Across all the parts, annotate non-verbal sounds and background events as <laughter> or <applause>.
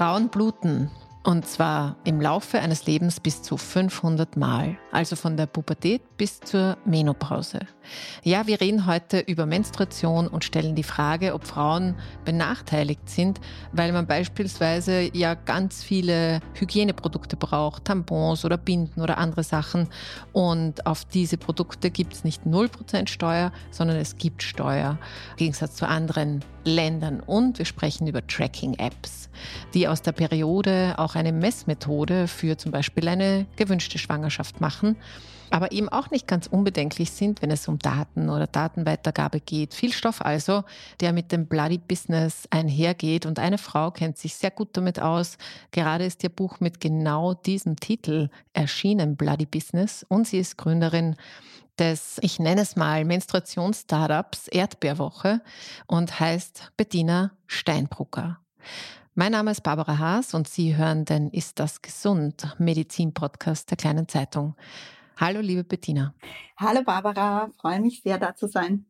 Frauen bluten. Und zwar im Laufe eines Lebens bis zu 500 Mal, also von der Pubertät bis zur Menopause. Ja, wir reden heute über Menstruation und stellen die Frage, ob Frauen benachteiligt sind, weil man beispielsweise ja ganz viele Hygieneprodukte braucht, Tampons oder Binden oder andere Sachen. Und auf diese Produkte gibt es nicht 0% Steuer, sondern es gibt Steuer, im Gegensatz zu anderen Ländern. Und wir sprechen über Tracking-Apps, die aus der Periode auch eine Messmethode für zum Beispiel eine gewünschte Schwangerschaft machen, aber eben auch nicht ganz unbedenklich sind, wenn es um Daten oder Datenweitergabe geht. Viel Stoff also, der mit dem Bloody Business einhergeht. Und eine Frau kennt sich sehr gut damit aus. Gerade ist ihr Buch mit genau diesem Titel erschienen, Bloody Business. Und sie ist Gründerin des, ich nenne es mal, Menstruations-Startups Erdbeerwoche und heißt Bettina Steinbrucker. Mein Name ist Barbara Haas und Sie hören den Ist das gesund? Medizin-Podcast der kleinen Zeitung. Hallo, liebe Bettina. Hallo, Barbara. Freue mich sehr, da zu sein.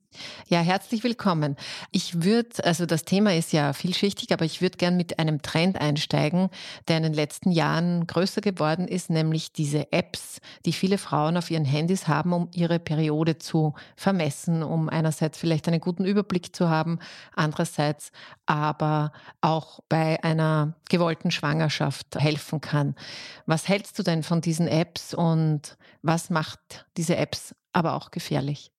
Ja, herzlich willkommen. Ich würde, also das Thema ist ja vielschichtig, aber ich würde gern mit einem Trend einsteigen, der in den letzten Jahren größer geworden ist, nämlich diese Apps, die viele Frauen auf ihren Handys haben, um ihre Periode zu vermessen, um einerseits vielleicht einen guten Überblick zu haben, andererseits aber auch bei einer gewollten Schwangerschaft helfen kann. Was hältst du denn von diesen Apps und was macht diese Apps aber auch gefährlich?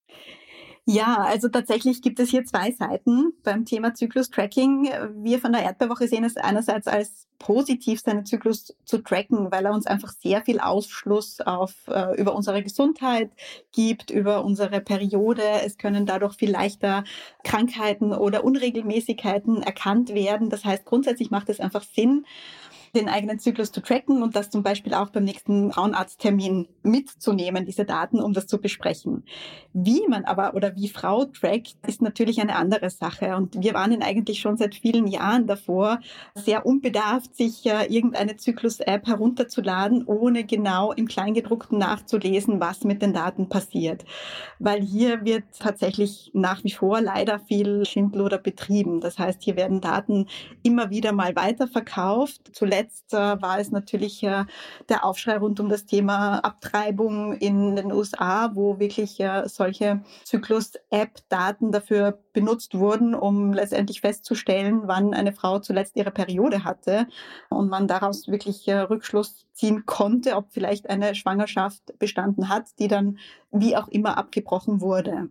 Ja, also tatsächlich gibt es hier zwei Seiten beim Thema Zyklus-Tracking. Wir von der Erdbeerwoche sehen es einerseits als positiv, seinen Zyklus zu tracken, weil er uns einfach sehr viel Ausschluss auf, äh, über unsere Gesundheit gibt, über unsere Periode. Es können dadurch viel leichter Krankheiten oder Unregelmäßigkeiten erkannt werden. Das heißt, grundsätzlich macht es einfach Sinn, den eigenen Zyklus zu tracken und das zum Beispiel auch beim nächsten Frauenarzttermin mitzunehmen, diese Daten, um das zu besprechen. Wie man aber oder wie Frau trackt, ist natürlich eine andere Sache. Und wir warnen eigentlich schon seit vielen Jahren davor, sehr unbedarft, sich äh, irgendeine Zyklus-App herunterzuladen, ohne genau im Kleingedruckten nachzulesen, was mit den Daten passiert. Weil hier wird tatsächlich nach wie vor leider viel Schindluder betrieben. Das heißt, hier werden Daten immer wieder mal weiterverkauft. Zuletzt Zuletzt äh, war es natürlich äh, der Aufschrei rund um das Thema Abtreibung in den USA, wo wirklich äh, solche Zyklus-App-Daten dafür benutzt wurden, um letztendlich festzustellen, wann eine Frau zuletzt ihre Periode hatte und man daraus wirklich Rückschluss ziehen konnte, ob vielleicht eine Schwangerschaft bestanden hat, die dann wie auch immer abgebrochen wurde.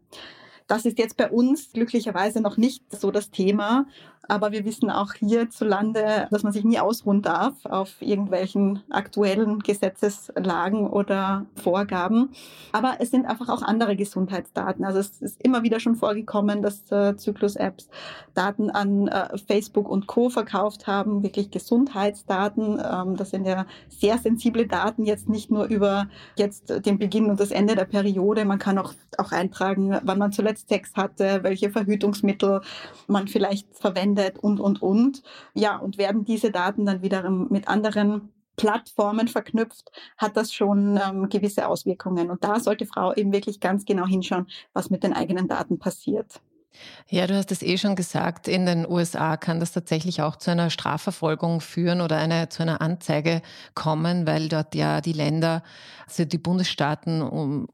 Das ist jetzt bei uns glücklicherweise noch nicht so das Thema. Aber wir wissen auch hierzulande, dass man sich nie ausruhen darf auf irgendwelchen aktuellen Gesetzeslagen oder Vorgaben. Aber es sind einfach auch andere Gesundheitsdaten. Also es ist immer wieder schon vorgekommen, dass äh, Zyklus-Apps Daten an äh, Facebook und Co. verkauft haben, wirklich Gesundheitsdaten. Ähm, das sind ja sehr sensible Daten, jetzt nicht nur über jetzt den Beginn und das Ende der Periode. Man kann auch, auch eintragen, wann man zuletzt Sex hatte, welche Verhütungsmittel man vielleicht verwendet verwendet und, und, und. Ja, und werden diese Daten dann wiederum mit anderen Plattformen verknüpft, hat das schon ähm, gewisse Auswirkungen. Und da sollte Frau eben wirklich ganz genau hinschauen, was mit den eigenen Daten passiert. Ja, du hast es eh schon gesagt, in den USA kann das tatsächlich auch zu einer Strafverfolgung führen oder eine, zu einer Anzeige kommen, weil dort ja die Länder, also die Bundesstaaten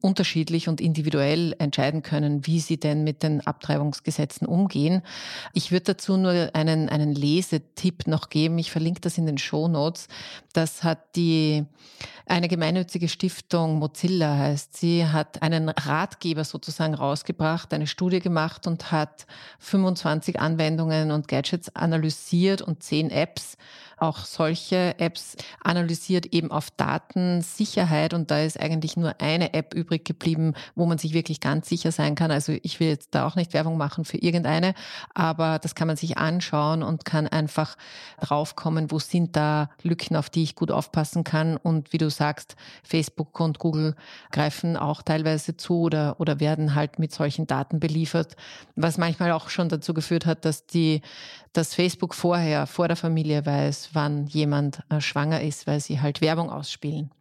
unterschiedlich und individuell entscheiden können, wie sie denn mit den Abtreibungsgesetzen umgehen. Ich würde dazu nur einen, einen Lesetipp noch geben. Ich verlinke das in den Show Notes. Das hat die eine gemeinnützige Stiftung, Mozilla heißt sie, hat einen Ratgeber sozusagen rausgebracht, eine Studie gemacht und hat 25 Anwendungen und Gadgets analysiert und 10 Apps auch solche Apps analysiert eben auf Datensicherheit und da ist eigentlich nur eine App übrig geblieben, wo man sich wirklich ganz sicher sein kann. Also ich will jetzt da auch nicht Werbung machen für irgendeine, aber das kann man sich anschauen und kann einfach draufkommen, wo sind da Lücken, auf die ich gut aufpassen kann und wie du sagst, Facebook und Google greifen auch teilweise zu oder, oder werden halt mit solchen Daten beliefert, was manchmal auch schon dazu geführt hat, dass die, dass Facebook vorher, vor der Familie weiß, wann jemand äh, schwanger ist, weil sie halt Werbung ausspielen.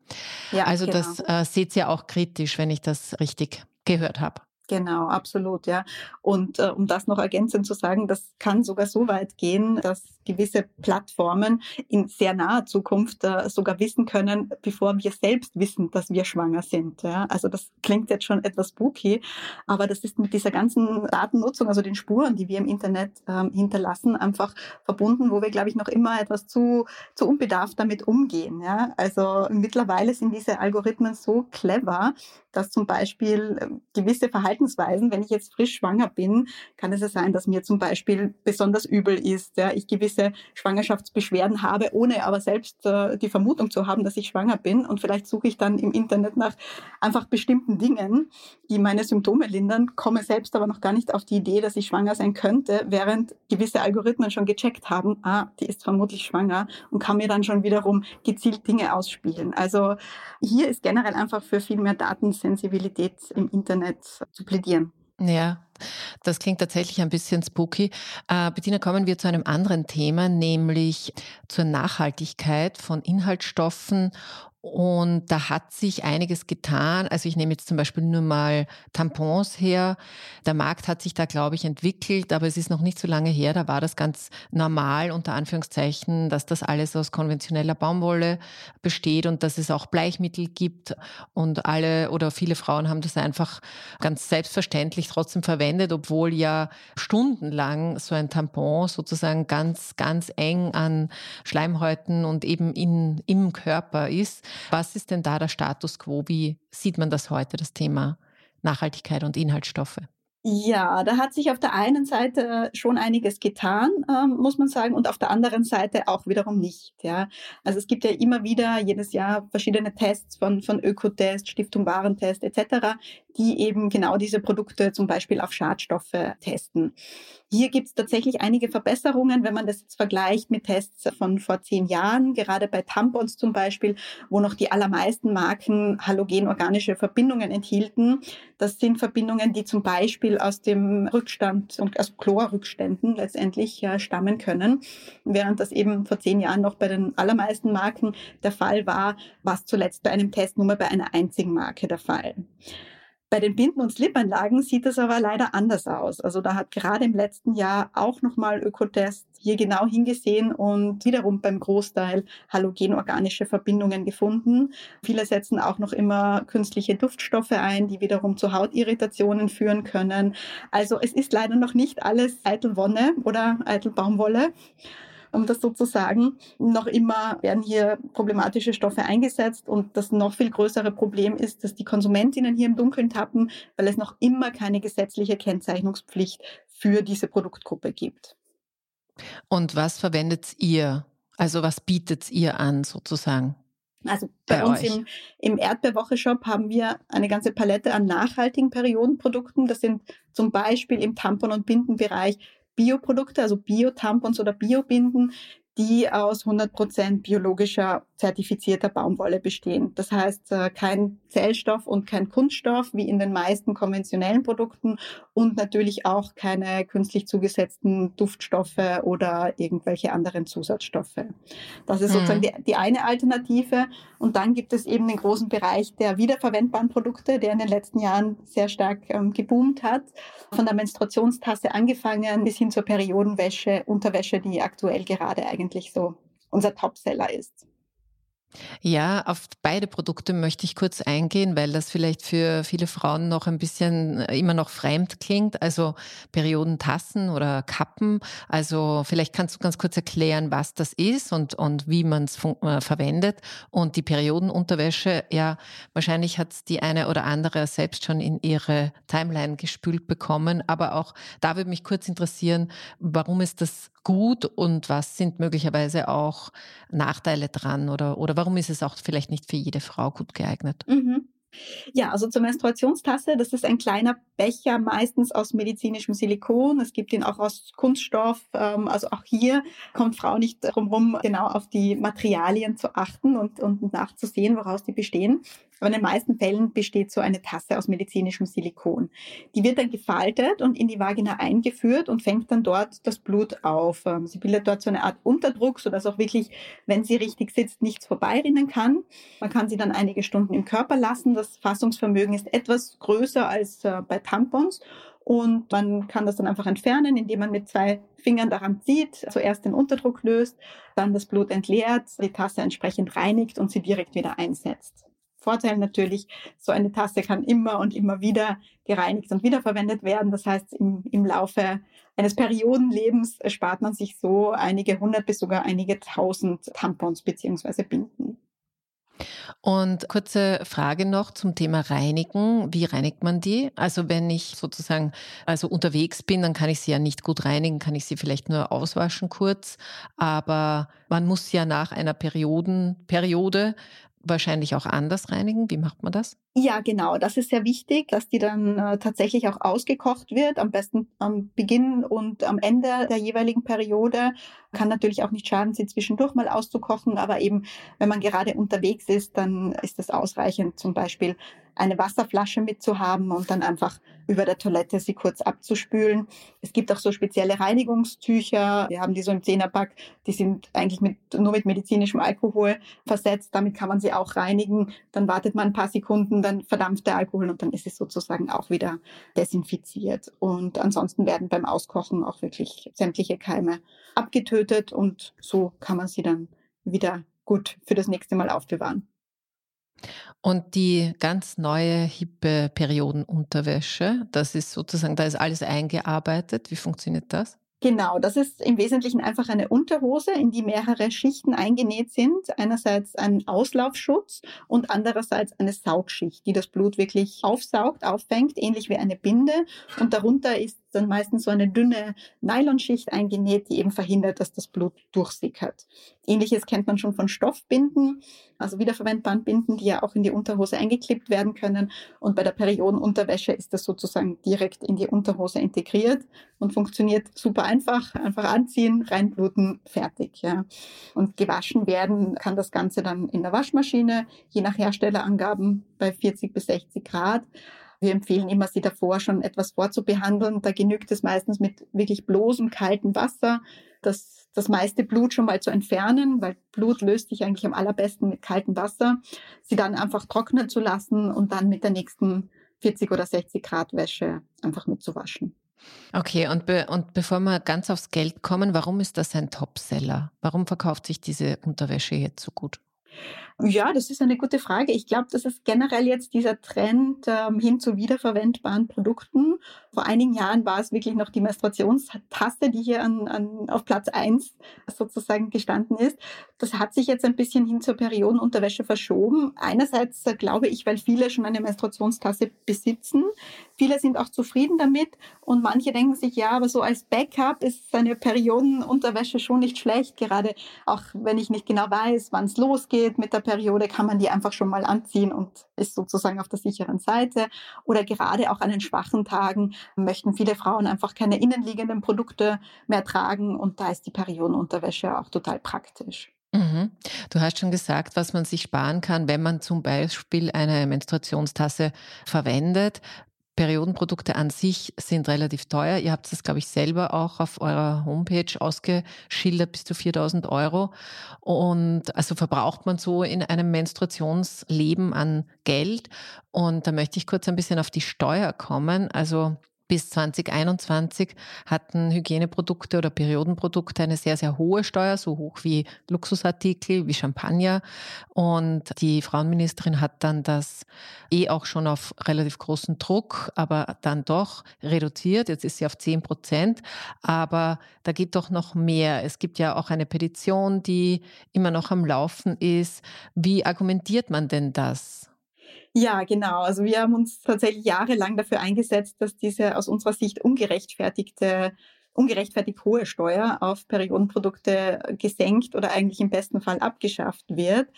Ja, also genau. das äh, seht ihr auch kritisch, wenn ich das richtig gehört habe. Genau, absolut, ja. Und äh, um das noch ergänzend zu sagen, das kann sogar so weit gehen, dass gewisse Plattformen in sehr naher Zukunft äh, sogar wissen können, bevor wir selbst wissen, dass wir schwanger sind. Ja. Also das klingt jetzt schon etwas spooky, aber das ist mit dieser ganzen Datennutzung, also den Spuren, die wir im Internet ähm, hinterlassen, einfach verbunden, wo wir, glaube ich, noch immer etwas zu, zu unbedarft damit umgehen. Ja. Also mittlerweile sind diese Algorithmen so clever, dass zum Beispiel ähm, gewisse Verhaltensweisen, wenn ich jetzt frisch schwanger bin, kann es ja sein, dass mir zum Beispiel besonders übel ist, ja, ich gewisse Schwangerschaftsbeschwerden habe, ohne aber selbst äh, die Vermutung zu haben, dass ich schwanger bin. Und vielleicht suche ich dann im Internet nach einfach bestimmten Dingen, die meine Symptome lindern, komme selbst aber noch gar nicht auf die Idee, dass ich schwanger sein könnte, während gewisse Algorithmen schon gecheckt haben, ah, die ist vermutlich schwanger und kann mir dann schon wiederum gezielt Dinge ausspielen. Also hier ist generell einfach für viel mehr Daten Sensibilität im Internet zu plädieren. Ja, das klingt tatsächlich ein bisschen spooky. Äh, Bettina, kommen wir zu einem anderen Thema, nämlich zur Nachhaltigkeit von Inhaltsstoffen und da hat sich einiges getan. Also ich nehme jetzt zum Beispiel nur mal Tampons her. Der Markt hat sich da, glaube ich, entwickelt, aber es ist noch nicht so lange her. Da war das ganz normal, unter Anführungszeichen, dass das alles aus konventioneller Baumwolle besteht und dass es auch Bleichmittel gibt. Und alle oder viele Frauen haben das einfach ganz selbstverständlich trotzdem verwendet, obwohl ja stundenlang so ein Tampon sozusagen ganz, ganz eng an Schleimhäuten und eben in, im Körper ist. Was ist denn da der Status quo? Wie sieht man das heute, das Thema Nachhaltigkeit und Inhaltsstoffe? Ja, da hat sich auf der einen Seite schon einiges getan, ähm, muss man sagen, und auf der anderen Seite auch wiederum nicht. Ja, also es gibt ja immer wieder jedes Jahr verschiedene Tests von von Ökotest, Stiftung Warentest etc., die eben genau diese Produkte zum Beispiel auf Schadstoffe testen. Hier gibt es tatsächlich einige Verbesserungen, wenn man das jetzt vergleicht mit Tests von vor zehn Jahren, gerade bei Tampons zum Beispiel, wo noch die allermeisten Marken halogenorganische Verbindungen enthielten. Das sind Verbindungen, die zum Beispiel aus dem Rückstand und aus Chlorrückständen letztendlich ja, stammen können, während das eben vor zehn Jahren noch bei den allermeisten Marken der Fall war, was zuletzt bei einem Test nur bei einer einzigen Marke der Fall. Bei den Binden- und Slipanlagen sieht es aber leider anders aus. Also da hat gerade im letzten Jahr auch nochmal Ökotest hier genau hingesehen und wiederum beim Großteil halogenorganische Verbindungen gefunden. Viele setzen auch noch immer künstliche Duftstoffe ein, die wiederum zu Hautirritationen führen können. Also es ist leider noch nicht alles eitel Wonne oder eitel Baumwolle um das so zu sagen. Noch immer werden hier problematische Stoffe eingesetzt und das noch viel größere Problem ist, dass die Konsumentinnen hier im Dunkeln tappen, weil es noch immer keine gesetzliche Kennzeichnungspflicht für diese Produktgruppe gibt. Und was verwendet ihr? Also was bietet ihr an sozusagen? Also bei, bei uns euch. im, im Erdbeerwoche-Shop haben wir eine ganze Palette an nachhaltigen Periodenprodukten. Das sind zum Beispiel im Tampon- und Bindenbereich Bioprodukte, also Bio-Tampons oder Biobinden, die aus 100% biologischer zertifizierter Baumwolle bestehen. Das heißt, äh, kein Zellstoff und kein Kunststoff wie in den meisten konventionellen Produkten und natürlich auch keine künstlich zugesetzten Duftstoffe oder irgendwelche anderen Zusatzstoffe. Das ist sozusagen mhm. die, die eine Alternative. Und dann gibt es eben den großen Bereich der wiederverwendbaren Produkte, der in den letzten Jahren sehr stark ähm, geboomt hat. Von der Menstruationstasse angefangen bis hin zur Periodenwäsche, Unterwäsche, die aktuell gerade eigentlich so unser Topseller ist. Ja, auf beide Produkte möchte ich kurz eingehen, weil das vielleicht für viele Frauen noch ein bisschen äh, immer noch fremd klingt. Also Periodentassen oder Kappen. Also vielleicht kannst du ganz kurz erklären, was das ist und, und wie man es äh, verwendet. Und die Periodenunterwäsche, ja, wahrscheinlich hat die eine oder andere selbst schon in ihre Timeline gespült bekommen. Aber auch da würde mich kurz interessieren, warum ist das gut und was sind möglicherweise auch Nachteile dran oder, oder warum ist es auch vielleicht nicht für jede Frau gut geeignet? Mhm. Ja, also zur Menstruationstasse, das ist ein kleiner Becher, meistens aus medizinischem Silikon. Es gibt ihn auch aus Kunststoff. Ähm, also auch hier kommt Frau nicht drum herum, genau auf die Materialien zu achten und, und nachzusehen, woraus die bestehen. Aber in den meisten Fällen besteht so eine Tasse aus medizinischem Silikon. Die wird dann gefaltet und in die Vagina eingeführt und fängt dann dort das Blut auf. Ähm, sie bildet dort so eine Art Unterdruck, sodass auch wirklich, wenn sie richtig sitzt, nichts vorbeirinnen kann. Man kann sie dann einige Stunden im Körper lassen. Das Fassungsvermögen ist etwas größer als äh, bei Tampons. Und man kann das dann einfach entfernen, indem man mit zwei Fingern daran zieht, zuerst den Unterdruck löst, dann das Blut entleert, die Tasse entsprechend reinigt und sie direkt wieder einsetzt. Vorteil natürlich, so eine Tasse kann immer und immer wieder gereinigt und wiederverwendet werden. Das heißt, im, im Laufe eines Periodenlebens spart man sich so einige hundert bis sogar einige tausend Tampons beziehungsweise Binden. Und kurze Frage noch zum Thema Reinigen. Wie reinigt man die? Also wenn ich sozusagen also unterwegs bin, dann kann ich sie ja nicht gut reinigen, kann ich sie vielleicht nur auswaschen kurz. Aber man muss ja nach einer Periodenperiode wahrscheinlich auch anders reinigen. Wie macht man das? Ja, genau. Das ist sehr wichtig, dass die dann äh, tatsächlich auch ausgekocht wird. Am besten am Beginn und am Ende der jeweiligen Periode. Kann natürlich auch nicht schaden, sie zwischendurch mal auszukochen. Aber eben, wenn man gerade unterwegs ist, dann ist es ausreichend, zum Beispiel eine Wasserflasche mitzuhaben und dann einfach über der Toilette sie kurz abzuspülen. Es gibt auch so spezielle Reinigungstücher. Wir haben die so im Zehnerpack. Die sind eigentlich mit, nur mit medizinischem Alkohol versetzt. Damit kann man sie auch reinigen. Dann wartet man ein paar Sekunden, dann verdampft der Alkohol und dann ist es sozusagen auch wieder desinfiziert. Und ansonsten werden beim Auskochen auch wirklich sämtliche Keime abgetötet und so kann man sie dann wieder gut für das nächste Mal aufbewahren. Und die ganz neue, hippe Periodenunterwäsche, das ist sozusagen, da ist alles eingearbeitet. Wie funktioniert das? Genau, das ist im Wesentlichen einfach eine Unterhose, in die mehrere Schichten eingenäht sind. Einerseits ein Auslaufschutz und andererseits eine Saugschicht, die das Blut wirklich aufsaugt, auffängt, ähnlich wie eine Binde. Und darunter ist dann meistens so eine dünne Nylonschicht eingenäht, die eben verhindert, dass das Blut durchsickert. Ähnliches kennt man schon von Stoffbinden, also wiederverwendbaren Binden, die ja auch in die Unterhose eingeklippt werden können. Und bei der Periodenunterwäsche ist das sozusagen direkt in die Unterhose integriert und funktioniert super einfach. Einfach anziehen, reinbluten, fertig. Ja. Und gewaschen werden kann das Ganze dann in der Waschmaschine, je nach Herstellerangaben bei 40 bis 60 Grad. Wir empfehlen immer, sie davor schon etwas vorzubehandeln. Da genügt es meistens mit wirklich bloßem kaltem Wasser, das, das meiste Blut schon mal zu entfernen, weil Blut löst sich eigentlich am allerbesten mit kaltem Wasser. Sie dann einfach trocknen zu lassen und dann mit der nächsten 40 oder 60 Grad Wäsche einfach mitzuwaschen. Okay, und, be und bevor wir ganz aufs Geld kommen, warum ist das ein Topseller? Warum verkauft sich diese Unterwäsche jetzt so gut? Ja, das ist eine gute Frage. Ich glaube, das ist generell jetzt dieser Trend ähm, hin zu wiederverwendbaren Produkten. Vor einigen Jahren war es wirklich noch die Menstruationstasse, die hier an, an, auf Platz eins sozusagen gestanden ist. Das hat sich jetzt ein bisschen hin zur Periodenunterwäsche verschoben. Einerseits äh, glaube ich, weil viele schon eine Menstruationstasse besitzen. Viele sind auch zufrieden damit und manche denken sich, ja, aber so als Backup ist eine Periodenunterwäsche schon nicht schlecht. Gerade auch wenn ich nicht genau weiß, wann es losgeht mit der Periode, kann man die einfach schon mal anziehen und ist sozusagen auf der sicheren Seite. Oder gerade auch an den schwachen Tagen möchten viele Frauen einfach keine innenliegenden Produkte mehr tragen und da ist die Periodenunterwäsche auch total praktisch. Mhm. Du hast schon gesagt, was man sich sparen kann, wenn man zum Beispiel eine Menstruationstasse verwendet. Periodenprodukte an sich sind relativ teuer. Ihr habt das, glaube ich, selber auch auf eurer Homepage ausgeschildert, bis zu 4000 Euro. Und also verbraucht man so in einem Menstruationsleben an Geld. Und da möchte ich kurz ein bisschen auf die Steuer kommen. Also bis 2021 hatten Hygieneprodukte oder Periodenprodukte eine sehr, sehr hohe Steuer, so hoch wie Luxusartikel, wie Champagner. Und die Frauenministerin hat dann das eh auch schon auf relativ großen Druck, aber dann doch reduziert. Jetzt ist sie auf 10 Prozent. Aber da geht doch noch mehr. Es gibt ja auch eine Petition, die immer noch am Laufen ist. Wie argumentiert man denn das? Ja, genau. Also wir haben uns tatsächlich jahrelang dafür eingesetzt, dass diese aus unserer Sicht ungerechtfertigte ungerechtfertigt hohe Steuer auf Periodenprodukte gesenkt oder eigentlich im besten Fall abgeschafft wird.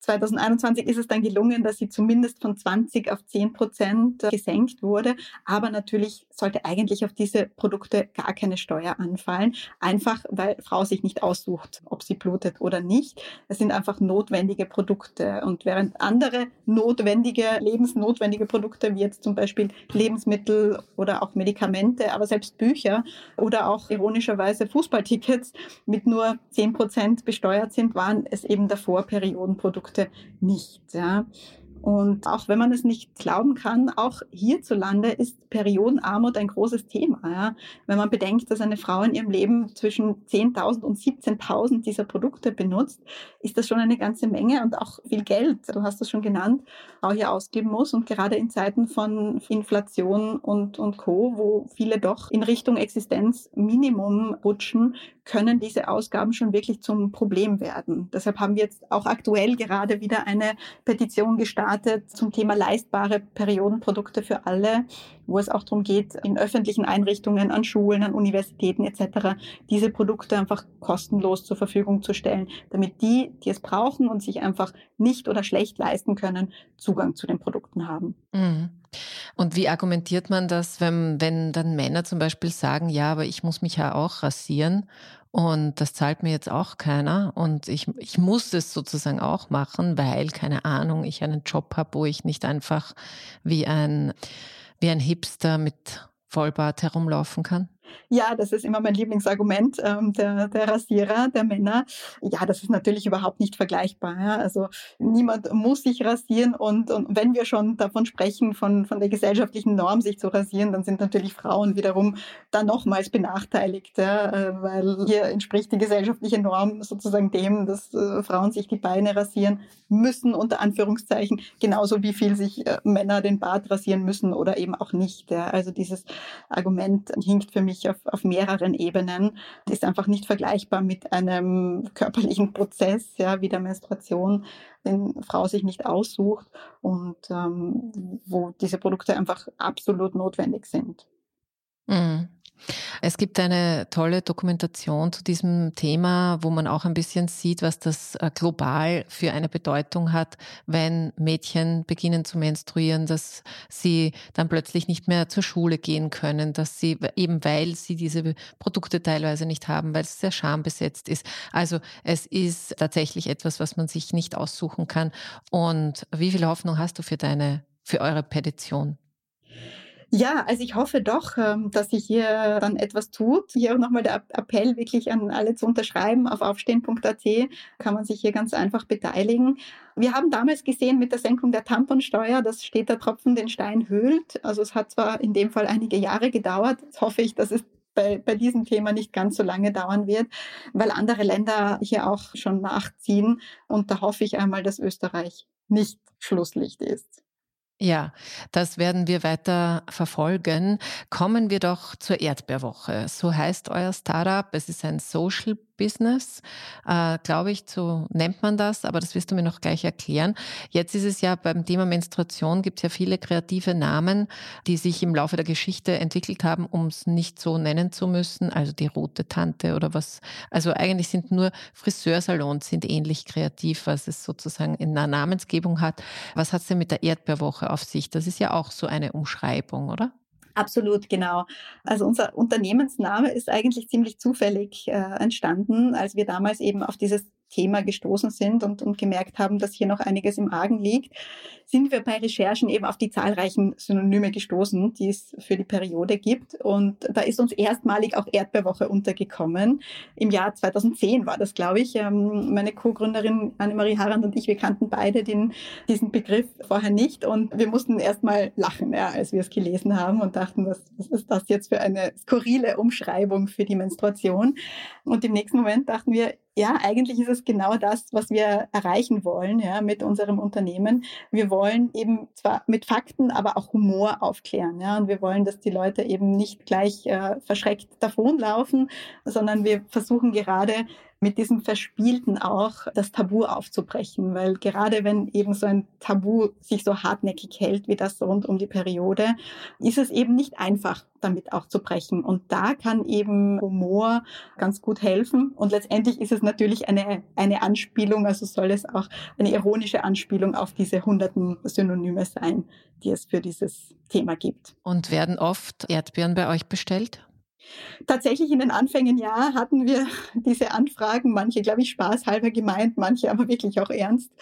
2021 ist es dann gelungen, dass sie zumindest von 20 auf 10 Prozent äh, gesenkt wurde. Aber natürlich sollte eigentlich auf diese Produkte gar keine Steuer anfallen. Einfach, weil Frau sich nicht aussucht, ob sie blutet oder nicht. Es sind einfach notwendige Produkte. Und während andere notwendige, lebensnotwendige Produkte, wie jetzt zum Beispiel Lebensmittel oder auch Medikamente, aber selbst Bücher oder auch ironischerweise Fußballtickets mit nur 10 Prozent besteuert sind, waren es eben davor Periodenprodukte Produkte nicht. Ja. Und auch wenn man es nicht glauben kann, auch hierzulande ist Periodenarmut ein großes Thema. Ja. Wenn man bedenkt, dass eine Frau in ihrem Leben zwischen 10.000 und 17.000 dieser Produkte benutzt, ist das schon eine ganze Menge und auch viel Geld, du hast es schon genannt, auch hier ausgeben muss. Und gerade in Zeiten von Inflation und, und Co., wo viele doch in Richtung Existenzminimum rutschen, können diese Ausgaben schon wirklich zum Problem werden. Deshalb haben wir jetzt auch aktuell gerade wieder eine Petition gestartet zum Thema leistbare Periodenprodukte für alle, wo es auch darum geht, in öffentlichen Einrichtungen, an Schulen, an Universitäten etc. diese Produkte einfach kostenlos zur Verfügung zu stellen, damit die, die es brauchen und sich einfach nicht oder schlecht leisten können, Zugang zu den Produkten haben. Mhm. Und wie argumentiert man das, wenn, wenn dann Männer zum Beispiel sagen, ja, aber ich muss mich ja auch rasieren und das zahlt mir jetzt auch keiner und ich, ich muss es sozusagen auch machen, weil, keine Ahnung, ich einen Job habe, wo ich nicht einfach wie ein, wie ein Hipster mit Vollbart herumlaufen kann? Ja, das ist immer mein Lieblingsargument ähm, der, der Rasierer, der Männer. Ja, das ist natürlich überhaupt nicht vergleichbar. Ja? Also niemand muss sich rasieren und, und wenn wir schon davon sprechen, von, von der gesellschaftlichen Norm, sich zu rasieren, dann sind natürlich Frauen wiederum da nochmals benachteiligt, ja? Äh, weil hier entspricht die gesellschaftliche Norm sozusagen dem, dass äh, Frauen sich die Beine rasieren müssen, unter Anführungszeichen, genauso wie viel sich äh, Männer den Bart rasieren müssen oder eben auch nicht. Ja? Also dieses Argument hinkt für mich natürlich auf, auf mehreren Ebenen. Das ist einfach nicht vergleichbar mit einem körperlichen Prozess, ja, wie der Menstruation, den Frau sich nicht aussucht und ähm, wo diese Produkte einfach absolut notwendig sind. Mhm. Es gibt eine tolle Dokumentation zu diesem Thema, wo man auch ein bisschen sieht, was das äh, global für eine Bedeutung hat, wenn Mädchen beginnen zu menstruieren, dass sie dann plötzlich nicht mehr zur Schule gehen können, dass sie eben weil sie diese Produkte teilweise nicht haben, weil es sehr schambesetzt ist. Also es ist tatsächlich etwas, was man sich nicht aussuchen kann. Und wie viel Hoffnung hast du für deine, für eure Petition? Ja, also ich hoffe doch, ähm, dass sich hier dann etwas tut. Hier auch nochmal der Appell wirklich an alle zu unterschreiben. Auf aufstehen.at kann man sich hier ganz einfach beteiligen. Wir haben damals gesehen mit der Senkung der Tamponsteuer, dass steht der Tropfen den Stein höhlt. Also es hat zwar in dem Fall einige Jahre gedauert. Jetzt hoffe ich, dass es bei, bei diesem Thema nicht ganz so lange dauern wird, weil andere Länder hier auch schon nachziehen. Und da hoffe ich einmal, dass Österreich nicht Schlusslicht ist. Ja, das werden wir weiter verfolgen. Kommen wir doch zur Erdbeerwoche. So heißt euer Startup. Es ist ein Social Business, äh, glaube ich, so nennt man das, aber das wirst du mir noch gleich erklären. Jetzt ist es ja beim Thema Menstruation gibt es ja viele kreative Namen, die sich im Laufe der Geschichte entwickelt haben, um es nicht so nennen zu müssen. Also die rote Tante oder was. Also eigentlich sind nur Friseursalons sind ähnlich kreativ, was es sozusagen in einer Namensgebung hat. Was hat es denn mit der Erdbeerwoche auf sich. Das ist ja auch so eine Umschreibung, oder? Absolut, genau. Also unser Unternehmensname ist eigentlich ziemlich zufällig äh, entstanden, als wir damals eben auf dieses Thema gestoßen sind und, und gemerkt haben, dass hier noch einiges im Argen liegt, sind wir bei Recherchen eben auf die zahlreichen Synonyme gestoßen, die es für die Periode gibt. Und da ist uns erstmalig auch Erdbeerwoche untergekommen. Im Jahr 2010 war das, glaube ich. Ähm, meine Co-Gründerin Annemarie Harand und ich, wir kannten beide den, diesen Begriff vorher nicht. Und wir mussten erstmal lachen, ja, als wir es gelesen haben und dachten, was, was ist das jetzt für eine skurrile Umschreibung für die Menstruation? Und im nächsten Moment dachten wir, ja, eigentlich ist es genau das, was wir erreichen wollen ja, mit unserem Unternehmen. Wir wollen eben zwar mit Fakten, aber auch Humor aufklären. Ja, und wir wollen, dass die Leute eben nicht gleich äh, verschreckt davonlaufen, sondern wir versuchen gerade mit diesem Verspielten auch das Tabu aufzubrechen, weil gerade wenn eben so ein Tabu sich so hartnäckig hält wie das rund um die Periode, ist es eben nicht einfach, damit auch zu brechen. Und da kann eben Humor ganz gut helfen. Und letztendlich ist es natürlich eine, eine Anspielung, also soll es auch eine ironische Anspielung auf diese hunderten Synonyme sein, die es für dieses Thema gibt. Und werden oft Erdbeeren bei euch bestellt? Tatsächlich in den Anfängen ja hatten wir <laughs> diese Anfragen, manche glaube ich spaßhalber gemeint, manche aber wirklich auch ernst.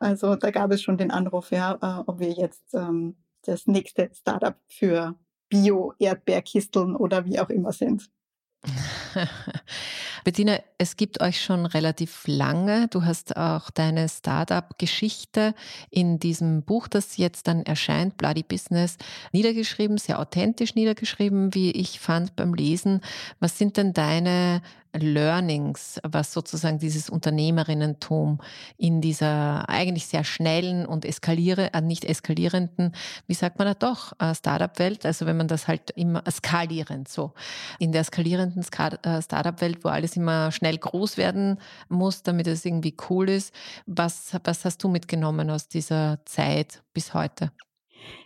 Also da gab es schon den Anruf, ja, äh, ob wir jetzt ähm, das nächste Startup für Bio-Erdbeerkisteln oder wie auch immer sind. <laughs> <laughs> Bettina, es gibt euch schon relativ lange. Du hast auch deine Startup-Geschichte in diesem Buch, das jetzt dann erscheint, Bloody Business, niedergeschrieben, sehr authentisch niedergeschrieben, wie ich fand beim Lesen. Was sind denn deine Learnings, was sozusagen dieses Unternehmerinnentum in dieser eigentlich sehr schnellen und eskaliere, äh, nicht eskalierenden, wie sagt man da doch, äh, Startup-Welt, also wenn man das halt immer skalierend so, in der skalierenden äh, Startup-Welt, wo alles immer schnell groß werden muss, damit es irgendwie cool ist, was, was hast du mitgenommen aus dieser Zeit bis heute?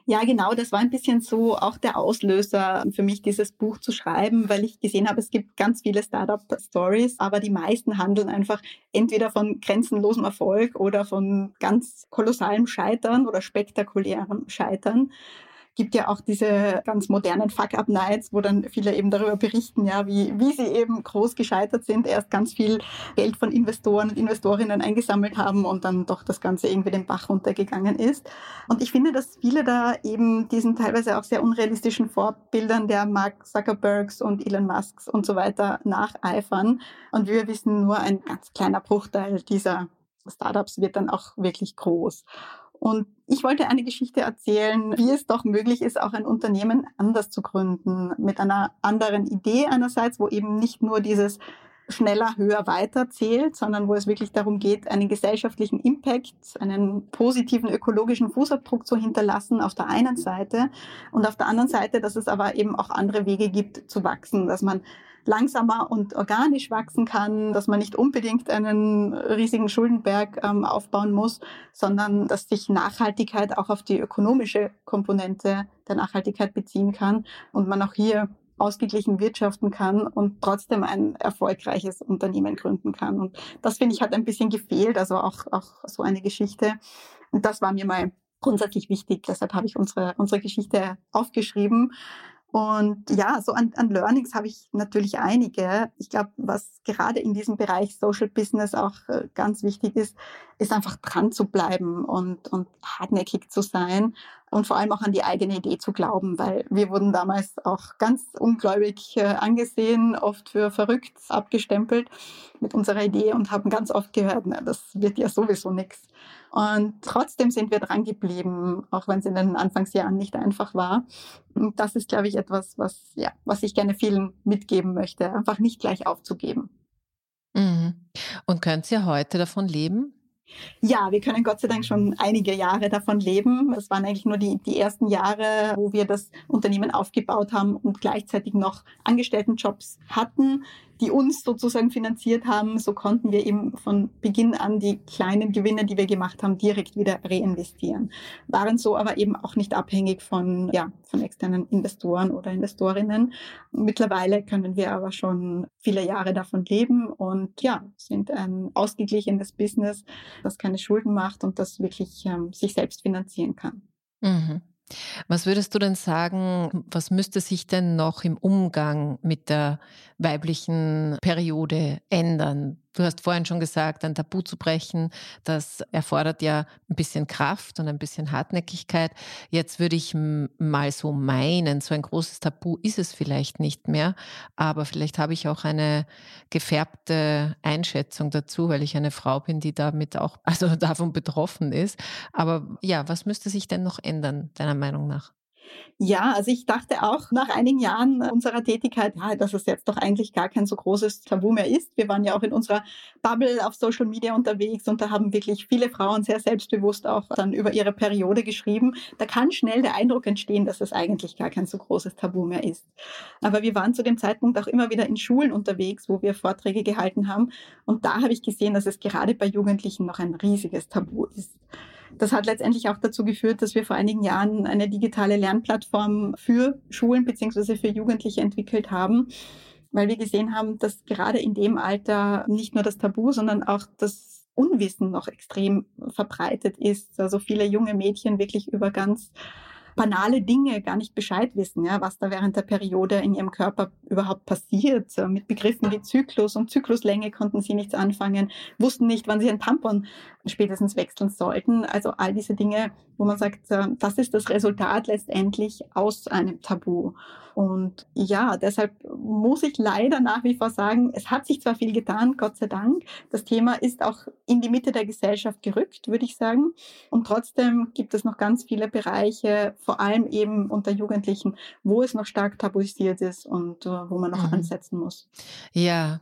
Ja, genau, das war ein bisschen so auch der Auslöser für mich, dieses Buch zu schreiben, weil ich gesehen habe, es gibt ganz viele Startup-Stories, aber die meisten handeln einfach entweder von grenzenlosem Erfolg oder von ganz kolossalem Scheitern oder spektakulärem Scheitern gibt ja auch diese ganz modernen Fuck-Up-Nights, wo dann viele eben darüber berichten, ja, wie, wie sie eben groß gescheitert sind, erst ganz viel Geld von Investoren und Investorinnen eingesammelt haben und dann doch das Ganze irgendwie den Bach runtergegangen ist. Und ich finde, dass viele da eben diesen teilweise auch sehr unrealistischen Vorbildern der Mark Zuckerbergs und Elon Musks und so weiter nacheifern. Und wir wissen, nur ein ganz kleiner Bruchteil dieser Startups wird dann auch wirklich groß. Und ich wollte eine Geschichte erzählen, wie es doch möglich ist, auch ein Unternehmen anders zu gründen, mit einer anderen Idee einerseits, wo eben nicht nur dieses schneller, höher, weiter zählt, sondern wo es wirklich darum geht, einen gesellschaftlichen Impact, einen positiven ökologischen Fußabdruck zu hinterlassen auf der einen Seite und auf der anderen Seite, dass es aber eben auch andere Wege gibt zu wachsen, dass man langsamer und organisch wachsen kann, dass man nicht unbedingt einen riesigen Schuldenberg ähm, aufbauen muss, sondern dass sich Nachhaltigkeit auch auf die ökonomische Komponente der Nachhaltigkeit beziehen kann und man auch hier ausgeglichen wirtschaften kann und trotzdem ein erfolgreiches Unternehmen gründen kann. Und das finde ich hat ein bisschen gefehlt, also auch, auch so eine Geschichte. Und das war mir mal grundsätzlich wichtig. Deshalb habe ich unsere, unsere Geschichte aufgeschrieben. Und ja, so an, an Learnings habe ich natürlich einige. Ich glaube, was gerade in diesem Bereich Social Business auch äh, ganz wichtig ist, ist einfach dran zu bleiben und, und hartnäckig zu sein und vor allem auch an die eigene Idee zu glauben, weil wir wurden damals auch ganz ungläubig äh, angesehen, oft für verrückt abgestempelt mit unserer Idee und haben ganz oft gehört, na, das wird ja sowieso nichts. Und trotzdem sind wir dran geblieben, auch wenn es in den Anfangsjahren nicht einfach war. Und das ist, glaube ich, etwas, was, ja, was ich gerne vielen mitgeben möchte, einfach nicht gleich aufzugeben. Mhm. Und könnt ihr heute davon leben? Ja, wir können Gott sei Dank schon einige Jahre davon leben. Es waren eigentlich nur die, die ersten Jahre, wo wir das Unternehmen aufgebaut haben und gleichzeitig noch Angestelltenjobs hatten die uns sozusagen finanziert haben. So konnten wir eben von Beginn an die kleinen Gewinne, die wir gemacht haben, direkt wieder reinvestieren. Waren so aber eben auch nicht abhängig von, ja, von externen Investoren oder Investorinnen. Mittlerweile können wir aber schon viele Jahre davon leben und ja, sind ein ausgeglichenes Business, das keine Schulden macht und das wirklich ähm, sich selbst finanzieren kann. Mhm. Was würdest du denn sagen, was müsste sich denn noch im Umgang mit der weiblichen Periode ändern? Du hast vorhin schon gesagt, ein Tabu zu brechen, das erfordert ja ein bisschen Kraft und ein bisschen Hartnäckigkeit. Jetzt würde ich mal so meinen, so ein großes Tabu ist es vielleicht nicht mehr, aber vielleicht habe ich auch eine gefärbte Einschätzung dazu, weil ich eine Frau bin, die damit auch, <laughs> also davon betroffen ist. Aber ja, was müsste sich denn noch ändern, deiner Meinung nach? Ja, also ich dachte auch nach einigen Jahren unserer Tätigkeit, ja, dass es jetzt doch eigentlich gar kein so großes Tabu mehr ist. Wir waren ja auch in unserer Bubble auf Social Media unterwegs und da haben wirklich viele Frauen sehr selbstbewusst auch dann über ihre Periode geschrieben. Da kann schnell der Eindruck entstehen, dass es eigentlich gar kein so großes Tabu mehr ist. Aber wir waren zu dem Zeitpunkt auch immer wieder in Schulen unterwegs, wo wir Vorträge gehalten haben und da habe ich gesehen, dass es gerade bei Jugendlichen noch ein riesiges Tabu ist. Das hat letztendlich auch dazu geführt, dass wir vor einigen Jahren eine digitale Lernplattform für Schulen beziehungsweise für Jugendliche entwickelt haben, weil wir gesehen haben, dass gerade in dem Alter nicht nur das Tabu, sondern auch das Unwissen noch extrem verbreitet ist. Also viele junge Mädchen wirklich über ganz banale Dinge gar nicht Bescheid wissen, ja, was da während der Periode in ihrem Körper überhaupt passiert. Mit Begriffen wie Zyklus und Zykluslänge konnten sie nichts anfangen, wussten nicht, wann sie ein Tampon spätestens wechseln sollten. Also all diese Dinge, wo man sagt, äh, das ist das Resultat letztendlich aus einem Tabu. Und ja, deshalb muss ich leider nach wie vor sagen, es hat sich zwar viel getan, Gott sei Dank. Das Thema ist auch in die Mitte der Gesellschaft gerückt, würde ich sagen. Und trotzdem gibt es noch ganz viele Bereiche, vor allem eben unter Jugendlichen, wo es noch stark tabuisiert ist und uh, wo man noch mhm. ansetzen muss. Ja,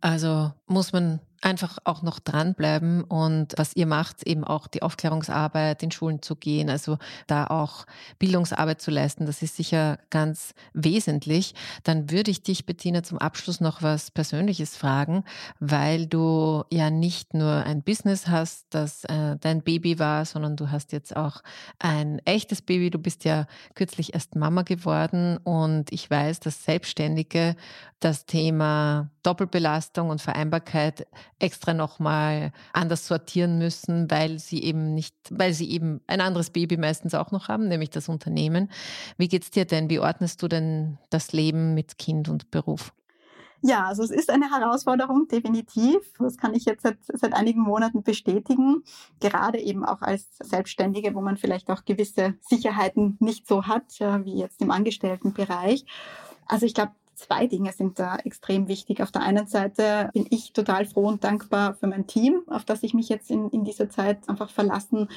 also muss man einfach auch noch dranbleiben und was ihr macht, eben auch die Aufklärungsarbeit in Schulen zu gehen, also da auch Bildungsarbeit zu leisten, das ist sicher ganz wesentlich. Dann würde ich dich, Bettina, zum Abschluss noch was Persönliches fragen, weil du ja nicht nur ein Business hast, das äh, dein Baby war, sondern du hast jetzt auch ein echtes Baby. Du bist ja kürzlich erst Mama geworden und ich weiß, dass Selbstständige das Thema Doppelbelastung und Vereinbarkeit extra nochmal anders sortieren müssen, weil sie eben nicht, weil sie eben ein anderes Baby meistens auch noch haben, nämlich das Unternehmen. Wie geht's dir denn? Wie ordnest du denn das Leben mit Kind und Beruf? Ja, also es ist eine Herausforderung, definitiv. Das kann ich jetzt seit, seit einigen Monaten bestätigen. Gerade eben auch als Selbstständige, wo man vielleicht auch gewisse Sicherheiten nicht so hat, wie jetzt im Angestelltenbereich. Also ich glaube, Zwei Dinge sind da extrem wichtig. Auf der einen Seite bin ich total froh und dankbar für mein Team, auf das ich mich jetzt in, in dieser Zeit einfach verlassen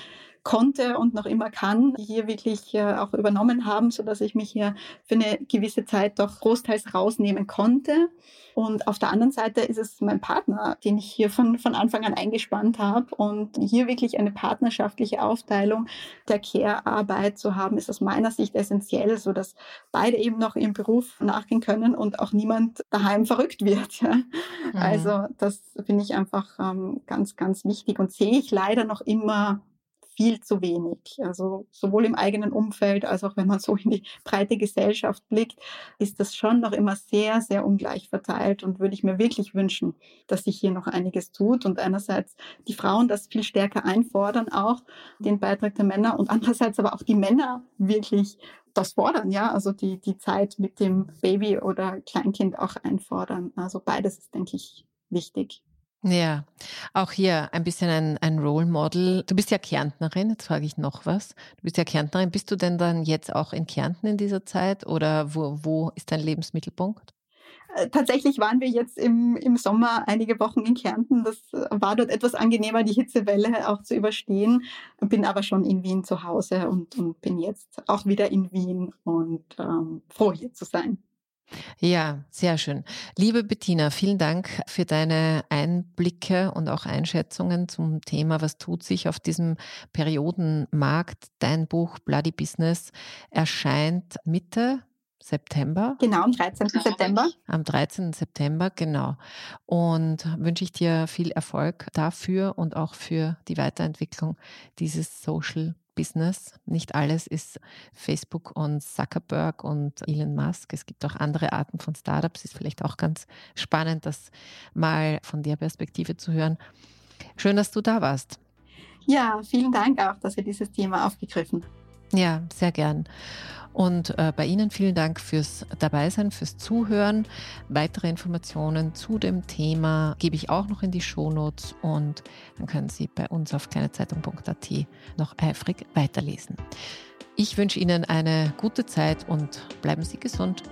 konnte und noch immer kann, hier wirklich äh, auch übernommen haben, so dass ich mich hier für eine gewisse Zeit doch großteils rausnehmen konnte. Und auf der anderen Seite ist es mein Partner, den ich hier von, von Anfang an eingespannt habe. Und hier wirklich eine partnerschaftliche Aufteilung der Care-Arbeit zu haben, ist aus meiner Sicht essentiell, so dass beide eben noch im Beruf nachgehen können und auch niemand daheim verrückt wird. Ja. Mhm. Also das finde ich einfach ähm, ganz, ganz wichtig und sehe ich leider noch immer viel zu wenig. Also sowohl im eigenen Umfeld als auch wenn man so in die breite Gesellschaft blickt, ist das schon noch immer sehr, sehr ungleich verteilt und würde ich mir wirklich wünschen, dass sich hier noch einiges tut und einerseits die Frauen das viel stärker einfordern, auch den Beitrag der Männer und andererseits aber auch die Männer wirklich das fordern, ja, also die, die Zeit mit dem Baby oder Kleinkind auch einfordern. Also beides ist, denke ich, wichtig. Ja, auch hier ein bisschen ein, ein Role Model. Du bist ja Kärntnerin, jetzt frage ich noch was. Du bist ja Kärntnerin. Bist du denn dann jetzt auch in Kärnten in dieser Zeit oder wo, wo ist dein Lebensmittelpunkt? Äh, tatsächlich waren wir jetzt im, im Sommer einige Wochen in Kärnten. Das äh, war dort etwas angenehmer, die Hitzewelle auch zu überstehen. Bin aber schon in Wien zu Hause und, und bin jetzt auch wieder in Wien und ähm, froh hier zu sein. Ja, sehr schön. Liebe Bettina, vielen Dank für deine Einblicke und auch Einschätzungen zum Thema, was tut sich auf diesem Periodenmarkt. Dein Buch Bloody Business erscheint Mitte September. Genau, am 13. September. Am 13. September, genau. Und wünsche ich dir viel Erfolg dafür und auch für die Weiterentwicklung dieses Social Business. Nicht alles ist Facebook und Zuckerberg und Elon Musk. Es gibt auch andere Arten von Startups. Ist vielleicht auch ganz spannend, das mal von der Perspektive zu hören. Schön, dass du da warst. Ja, vielen Dank auch, dass wir dieses Thema aufgegriffen. Ja, sehr gern. Und äh, bei Ihnen vielen Dank fürs Dabeisein, fürs Zuhören. Weitere Informationen zu dem Thema gebe ich auch noch in die Shownotes und dann können Sie bei uns auf kleinezeitung.at noch eifrig weiterlesen. Ich wünsche Ihnen eine gute Zeit und bleiben Sie gesund.